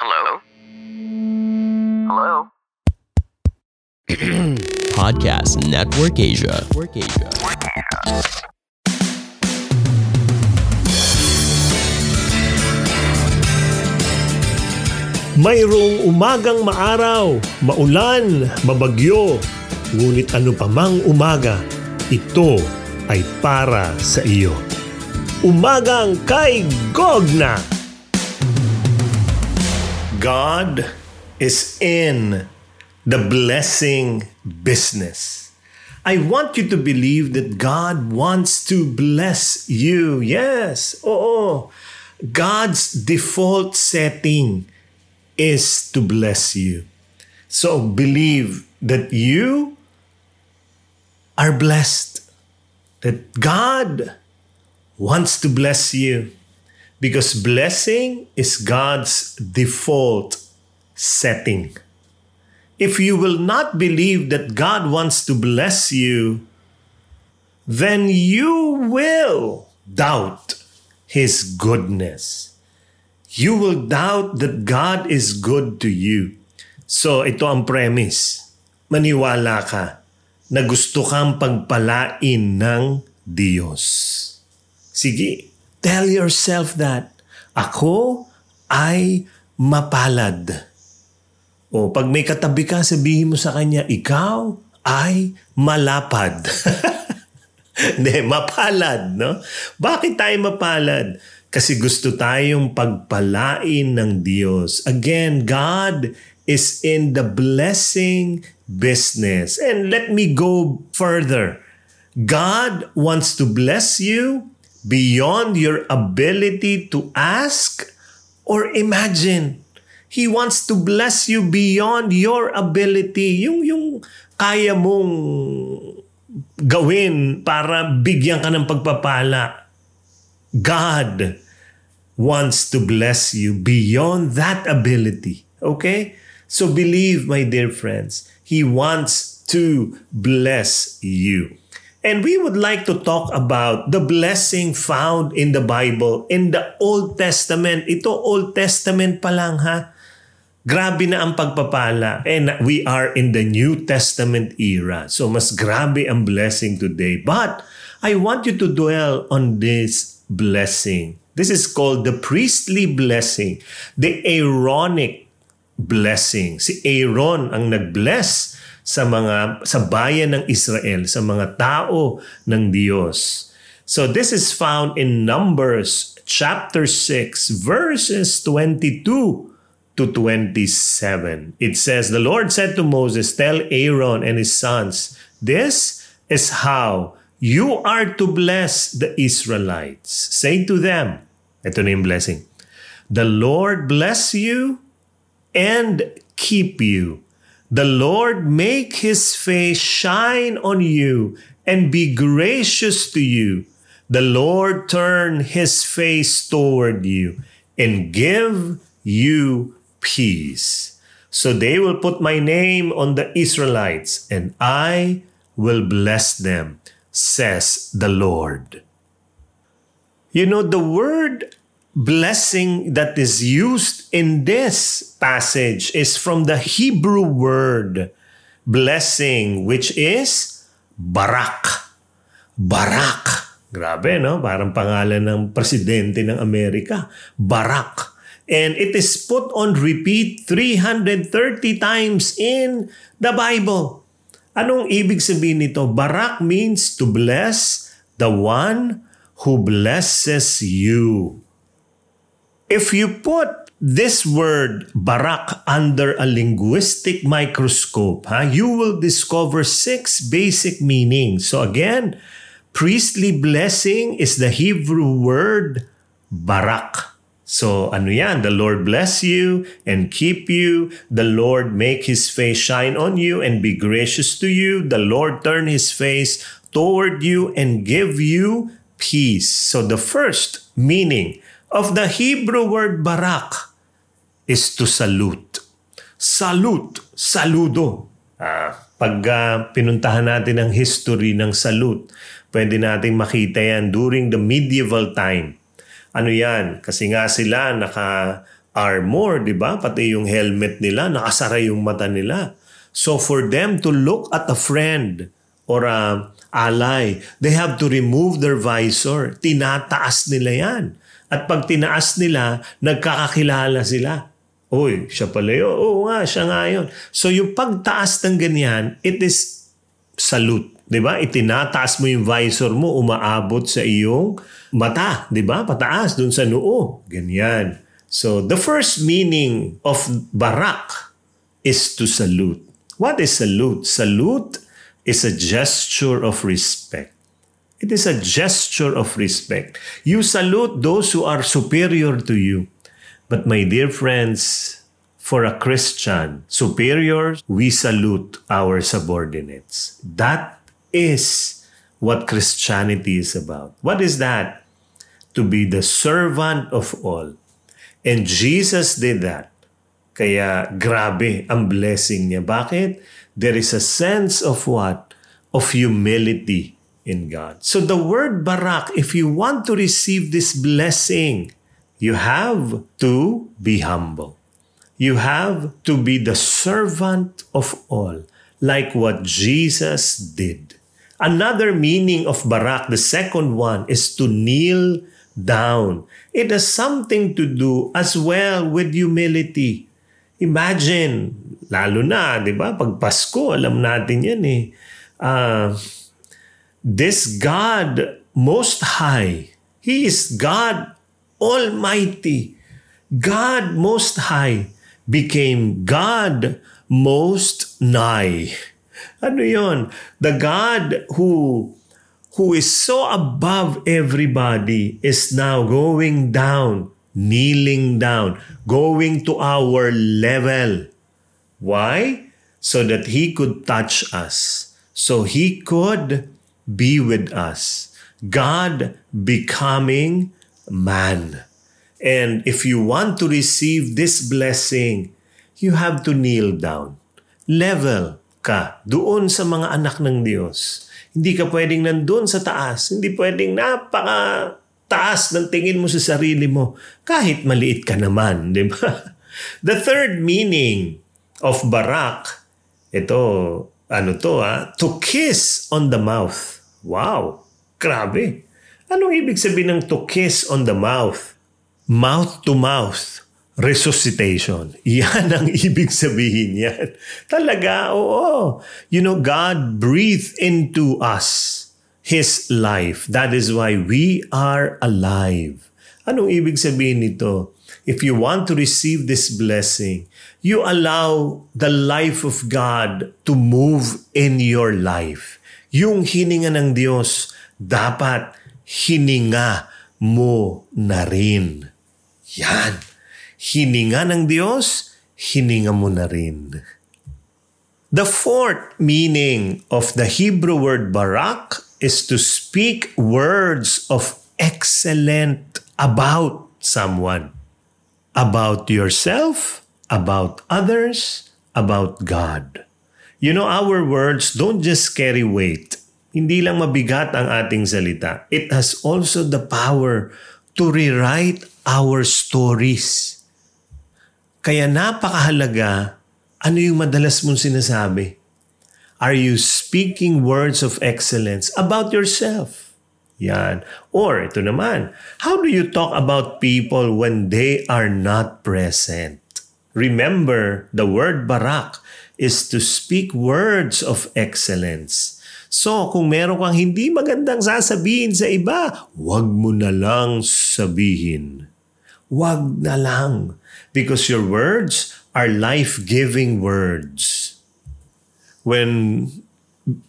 Hello? Hello? Podcast Network Asia. Network Asia. Mayroong umagang maaraw, maulan, mabagyo, ngunit ano pa mang umaga, ito ay para sa iyo. Umagang kay Gogna! God is in the blessing business. I want you to believe that God wants to bless you. Yes, oo. God's default setting is to bless you. So believe that you are blessed, that God wants to bless you because blessing is God's default setting. If you will not believe that God wants to bless you, then you will doubt His goodness you will doubt that God is good to you. So ito ang premise. Maniwala ka na gusto kang pagpalain ng Diyos. Sige, tell yourself that. Ako ay mapalad. O pag may katabi ka, sabihin mo sa kanya, ikaw ay malapad. Hindi, mapalad, no? Bakit tayo mapalad? Kasi gusto tayong pagpalain ng Diyos. Again, God is in the blessing business. And let me go further. God wants to bless you beyond your ability to ask or imagine. He wants to bless you beyond your ability. Yung, yung kaya mong gawin para bigyan ka ng pagpapala God wants to bless you beyond that ability. Okay? So believe, my dear friends, He wants to bless you. And we would like to talk about the blessing found in the Bible, in the Old Testament. Ito Old Testament pa lang ha. Grabe na ang pagpapala. And we are in the New Testament era. So mas grabe ang blessing today. But I want you to dwell on this blessing. This is called the priestly blessing, the Aaronic blessing. Si Aaron ang nag-bless sa mga sa bayan ng Israel, sa mga tao ng Diyos. So this is found in Numbers chapter 6 verses 22 to 27. It says, The Lord said to Moses, Tell Aaron and his sons, this is how you are to bless the Israelites. Say to them, ito na yung blessing, The Lord bless you and keep you. The Lord make his face shine on you and be gracious to you. The Lord turn his face toward you and give you peace. So they will put my name on the Israelites and I will bless them says the Lord. You know, the word blessing that is used in this passage is from the Hebrew word blessing, which is barak. Barak. Grabe, no? Parang pangalan ng presidente ng Amerika. Barak. And it is put on repeat 330 times in the Bible. Anong ibig sabihin nito? Barak means to bless the one who blesses you. If you put this word barak under a linguistic microscope, huh, you will discover six basic meanings. So again, priestly blessing is the Hebrew word barak. So ano yan? The Lord bless you and keep you. The Lord make His face shine on you and be gracious to you. The Lord turn His face toward you and give you peace. So the first meaning of the Hebrew word barak is to salute. Salute, saludo. Ah, pag uh, pinuntahan natin ang history ng salute, pwede nating makita yan during the medieval time ano yan? Kasi nga sila naka armor, di ba? Pati yung helmet nila, nakasara yung mata nila. So for them to look at a friend or a ally, they have to remove their visor. Tinataas nila yan. At pag tinaas nila, nagkakakilala sila. Uy, siya pala yun. Oo nga, siya nga yun. So yung pagtaas ng ganyan, it is salute. 'di ba? Itinataas mo yung visor mo, umaabot sa iyong mata, 'di ba? Pataas dun sa noo. Ganyan. So the first meaning of barak is to salute. What is salute? Salute is a gesture of respect. It is a gesture of respect. You salute those who are superior to you. But my dear friends, for a Christian, superiors, we salute our subordinates. That is what Christianity is about. What is that? To be the servant of all. And Jesus did that. Kaya grabe ang blessing niya. Bakit? There is a sense of what? Of humility in God. So the word barak, if you want to receive this blessing, you have to be humble. You have to be the servant of all, like what Jesus did. Another meaning of barak, the second one, is to kneel down. It has something to do as well with humility. Imagine, lalo na, di ba? Pag Pasko, alam natin yan eh. Uh, this God Most High, He is God Almighty. God Most High became God Most Nigh. Ano yon? The God who who is so above everybody is now going down kneeling down, going to our level. Why? So that He could touch us, so He could be with us. God becoming man. And if you want to receive this blessing, you have to kneel down. Level ka doon sa mga anak ng Diyos. Hindi ka pwedeng nandun sa taas. Hindi pwedeng napaka taas ng tingin mo sa sarili mo kahit maliit ka naman, di ba? The third meaning of barak, ito, ano to ha, to kiss on the mouth. Wow, grabe. Anong ibig sabihin ng to kiss on the mouth? Mouth to mouth resuscitation. Yan ang ibig sabihin yan. Talaga, oo. You know, God breathed into us His life. That is why we are alive. Anong ibig sabihin nito? If you want to receive this blessing, you allow the life of God to move in your life. Yung hininga ng Diyos, dapat hininga mo na rin. Yan. Hininga ng Diyos, hininga mo na rin. The fourth meaning of the Hebrew word barak is to speak words of excellent about someone, about yourself, about others, about God. You know, our words don't just carry weight. Hindi lang mabigat ang ating salita. It has also the power to rewrite our stories. Kaya napakahalaga ano yung madalas mong sinasabi Are you speaking words of excellence about yourself? Yan. Or ito naman, how do you talk about people when they are not present? Remember, the word barak is to speak words of excellence. So, kung meron kang hindi magandang sasabihin sa iba, wag mo na lang sabihin. Wag na lang. Because your words are life-giving words when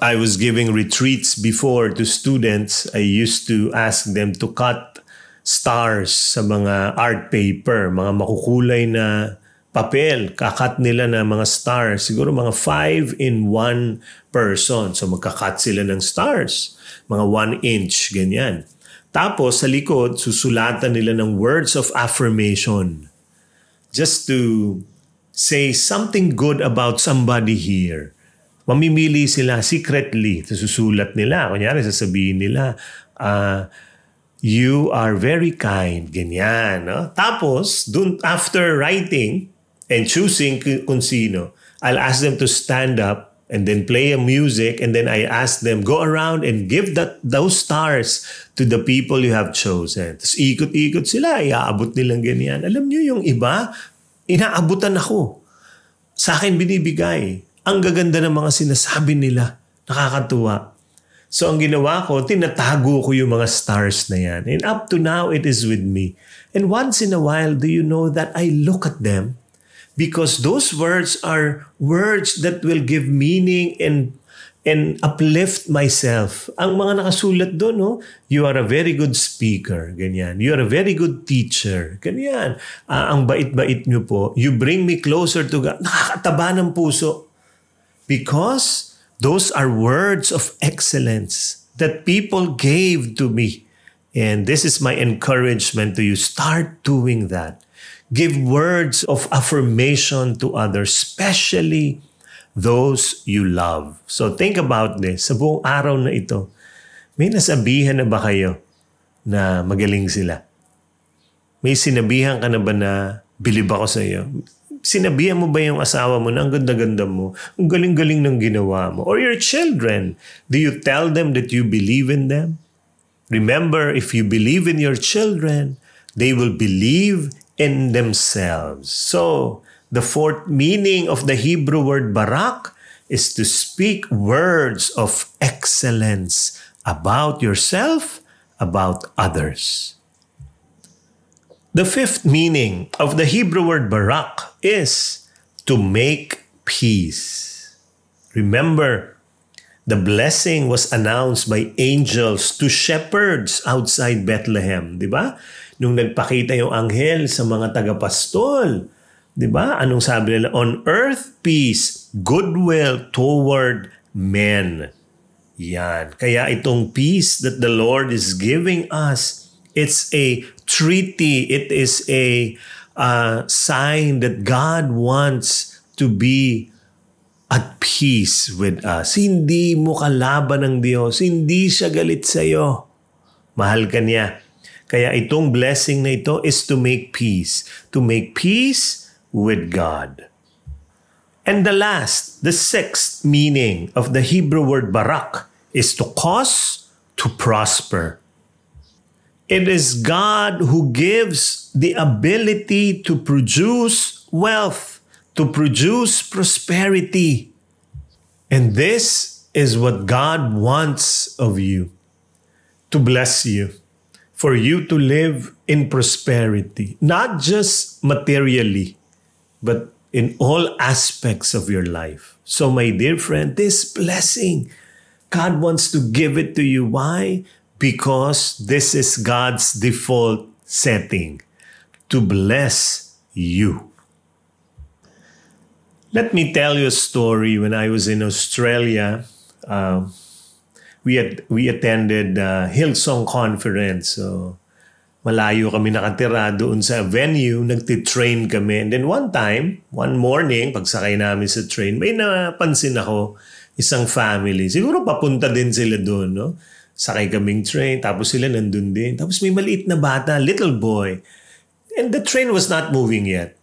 I was giving retreats before to students, I used to ask them to cut stars sa mga art paper, mga makukulay na papel. Kakat nila na mga stars. Siguro mga five in one person. So magkakat sila ng stars. Mga one inch, ganyan. Tapos sa likod, susulatan nila ng words of affirmation. Just to say something good about somebody here mamimili sila secretly. Susulat nila. Kunyari, sasabihin nila, uh, you are very kind. Ganyan. No? Tapos, dun, after writing and choosing kung sino, I'll ask them to stand up and then play a music and then I ask them, go around and give that those stars to the people you have chosen. Tapos ikot-ikot sila, iaabot nilang ganyan. Alam niyo yung iba, inaabutan ako. Sa akin binibigay. Ang gaganda ng mga sinasabi nila. Nakakatuwa. So ang ginawa ko, tinatago ko yung mga stars na yan. And up to now, it is with me. And once in a while, do you know that I look at them because those words are words that will give meaning and and uplift myself. Ang mga nakasulat doon, no? You are a very good speaker. Ganyan. You are a very good teacher. Ganyan. Ah, ang bait-bait nyo po. You bring me closer to God. Nakakataba ng puso. Because those are words of excellence that people gave to me. And this is my encouragement to you. Start doing that. Give words of affirmation to others, especially those you love. So think about this. Sa buong araw na ito, may nasabihan na ba kayo na magaling sila? May sinabihan ka na ba na bilib ako sa iyo? Sinabihan mo ba yung asawa mo na ang ganda-ganda mo? Ang galing-galing ng ginawa mo? Or your children, do you tell them that you believe in them? Remember, if you believe in your children, they will believe in themselves. So, the fourth meaning of the Hebrew word barak is to speak words of excellence about yourself, about others. The fifth meaning of the Hebrew word barak is to make peace. Remember, the blessing was announced by angels to shepherds outside Bethlehem, di ba? Nung nagpakita yung anghel sa mga tagapastol, di ba? Anong sabi nila? On earth, peace, goodwill toward men. Yan. Kaya itong peace that the Lord is giving us, it's a treaty. It is a uh, sign that God wants to be at peace with us. Hindi mo kalaban ng Diyos. Hindi siya galit sa iyo. Mahal ka niya. Kaya itong blessing na ito is to make peace. To make peace with God. And the last, the sixth meaning of the Hebrew word barak is to cause to prosper. It is God who gives the ability to produce wealth, to produce prosperity. And this is what God wants of you to bless you, for you to live in prosperity, not just materially, but in all aspects of your life. So, my dear friend, this blessing, God wants to give it to you. Why? Because this is God's default setting to bless you. Let me tell you a story. When I was in Australia, uh, we had, we attended uh, Hillsong conference. So malayo kami nakatira doon sa venue, nagtitrain kami. And then one time, one morning, pagsakay namin sa train, may napansin ako, isang family. Siguro papunta din sila doon, no? Sakay kaming train, tapos sila nandun din. Tapos may maliit na bata, little boy. And the train was not moving yet.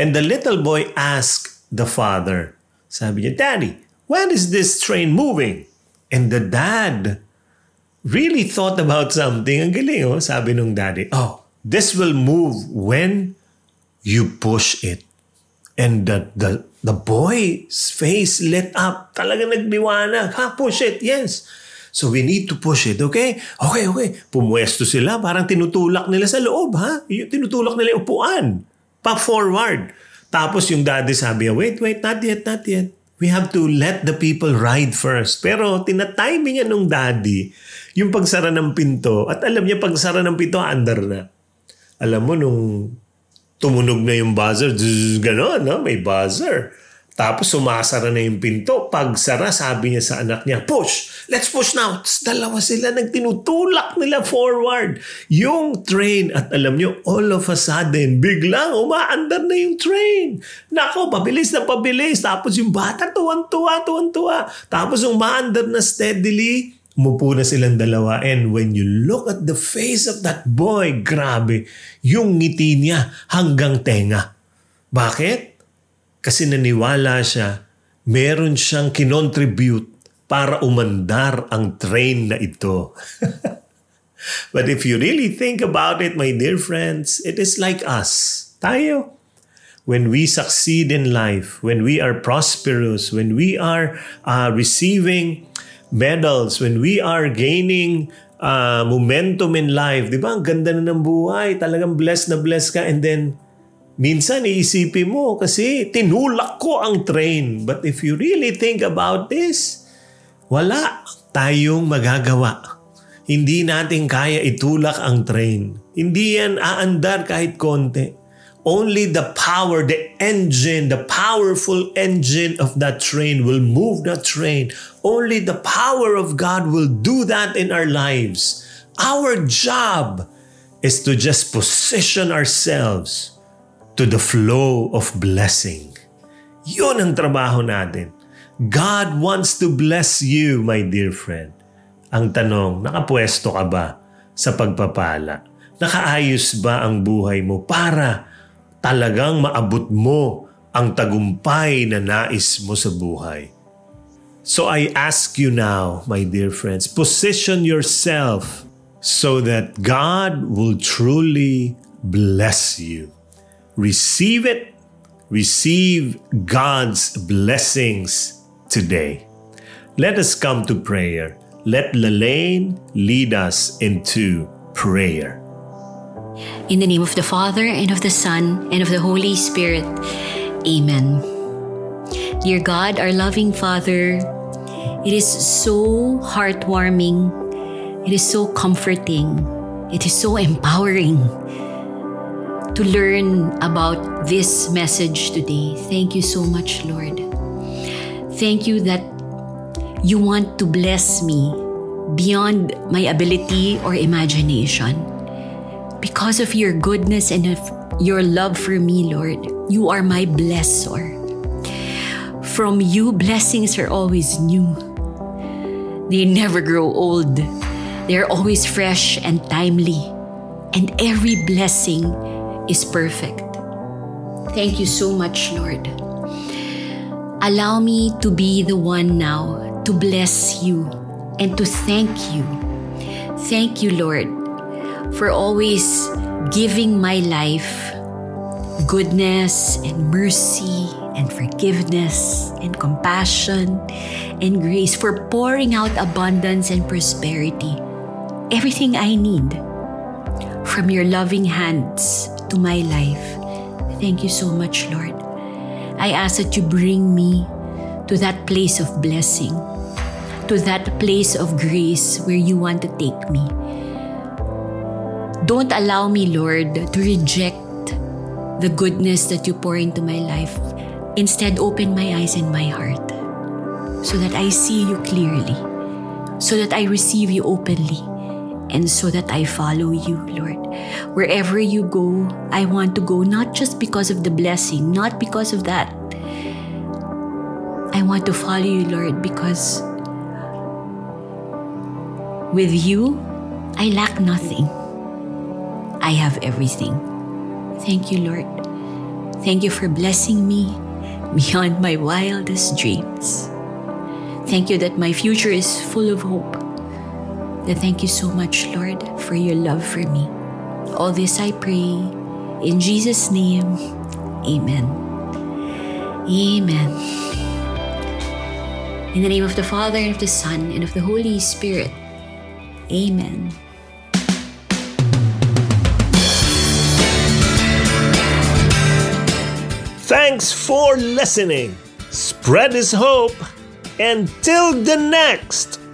And the little boy asked the father, sabi niya, Daddy, when is this train moving? And the dad really thought about something. Ang galing, oh. Sabi nung daddy, oh, this will move when you push it. And the, the, the boy's face lit up. Talaga nagdiwanag. Ha, push it. Yes. So we need to push it, okay? Okay, okay. Pumwesto sila, parang tinutulak nila sa loob, ha? Yung tinutulak nila yung upuan. Pa forward. Tapos yung daddy sabi, wait, wait, not yet, not yet. We have to let the people ride first. Pero tinatiming niya nung daddy yung pagsara ng pinto. At alam niya, pagsara ng pinto, under na. Alam mo, nung tumunog na yung buzzer, zzz, gano'n, no? may buzzer. Tapos sumasara na yung pinto. Pagsara, sabi niya sa anak niya, push! Let's push now! Tapos dalawa sila nagtinutulak nila forward. Yung train, at alam niyo, all of a sudden, biglang umaandar na yung train. Nako, pabilis na pabilis. Tapos yung bata, tuwan-tuwa, tuwan-tuwa. Tapos umaandar na steadily, Umupo na silang dalawa and when you look at the face of that boy, grabe, yung ngiti niya hanggang tenga. Bakit? Kasi naniwala siya, meron siyang kinontribute para umandar ang train na ito. But if you really think about it, my dear friends, it is like us. Tayo. When we succeed in life, when we are prosperous, when we are uh, receiving medals, when we are gaining uh, momentum in life, di ba? Ang ganda na ng buhay. Talagang blessed na blessed ka. And then, minsan iisipin mo kasi tinulak ko ang train. But if you really think about this, wala tayong magagawa. Hindi natin kaya itulak ang train. Hindi yan aandar kahit konti. Only the power, the engine, the powerful engine of that train will move that train. Only the power of God will do that in our lives. Our job is to just position ourselves to the flow of blessing. Yun ang trabaho natin. God wants to bless you, my dear friend. Ang tanong, nakapwesto ka ba sa pagpapala? Nakaayos ba ang buhay mo para talagang maabot mo ang tagumpay na nais mo sa buhay. So I ask you now, my dear friends, position yourself so that God will truly bless you. Receive it. Receive God's blessings today. Let us come to prayer. Let Lelaine lead us into prayer. In the name of the Father, and of the Son, and of the Holy Spirit. Amen. Dear God, our loving Father, it is so heartwarming, it is so comforting, it is so empowering to learn about this message today. Thank you so much, Lord. Thank you that you want to bless me beyond my ability or imagination because of your goodness and of your love for me, Lord. You are my blessor. From you, blessings are always new. They never grow old. They're always fresh and timely. And every blessing is perfect. Thank you so much, Lord. Allow me to be the one now to bless you and to thank you. Thank you, Lord, for always giving my life goodness and mercy and forgiveness and compassion and grace, for pouring out abundance and prosperity. Everything I need from your loving hands my life. Thank you so much, Lord. I ask that you bring me to that place of blessing, to that place of grace where you want to take me. Don't allow me, Lord, to reject the goodness that you pour into my life. Instead, open my eyes and my heart so that I see you clearly, so that I receive you openly, and so that I follow you, Lord. Wherever you go, I want to go not just because of the blessing, not because of that. I want to follow you, Lord, because with you, I lack nothing. I have everything. Thank you, Lord. Thank you for blessing me beyond my wildest dreams. Thank you that my future is full of hope. And thank you so much, Lord, for your love for me. All this I pray in Jesus' name. Amen. Amen. In the name of the Father, and of the Son, and of the Holy Spirit. Amen. Thanks for listening. Spread this hope. Until the next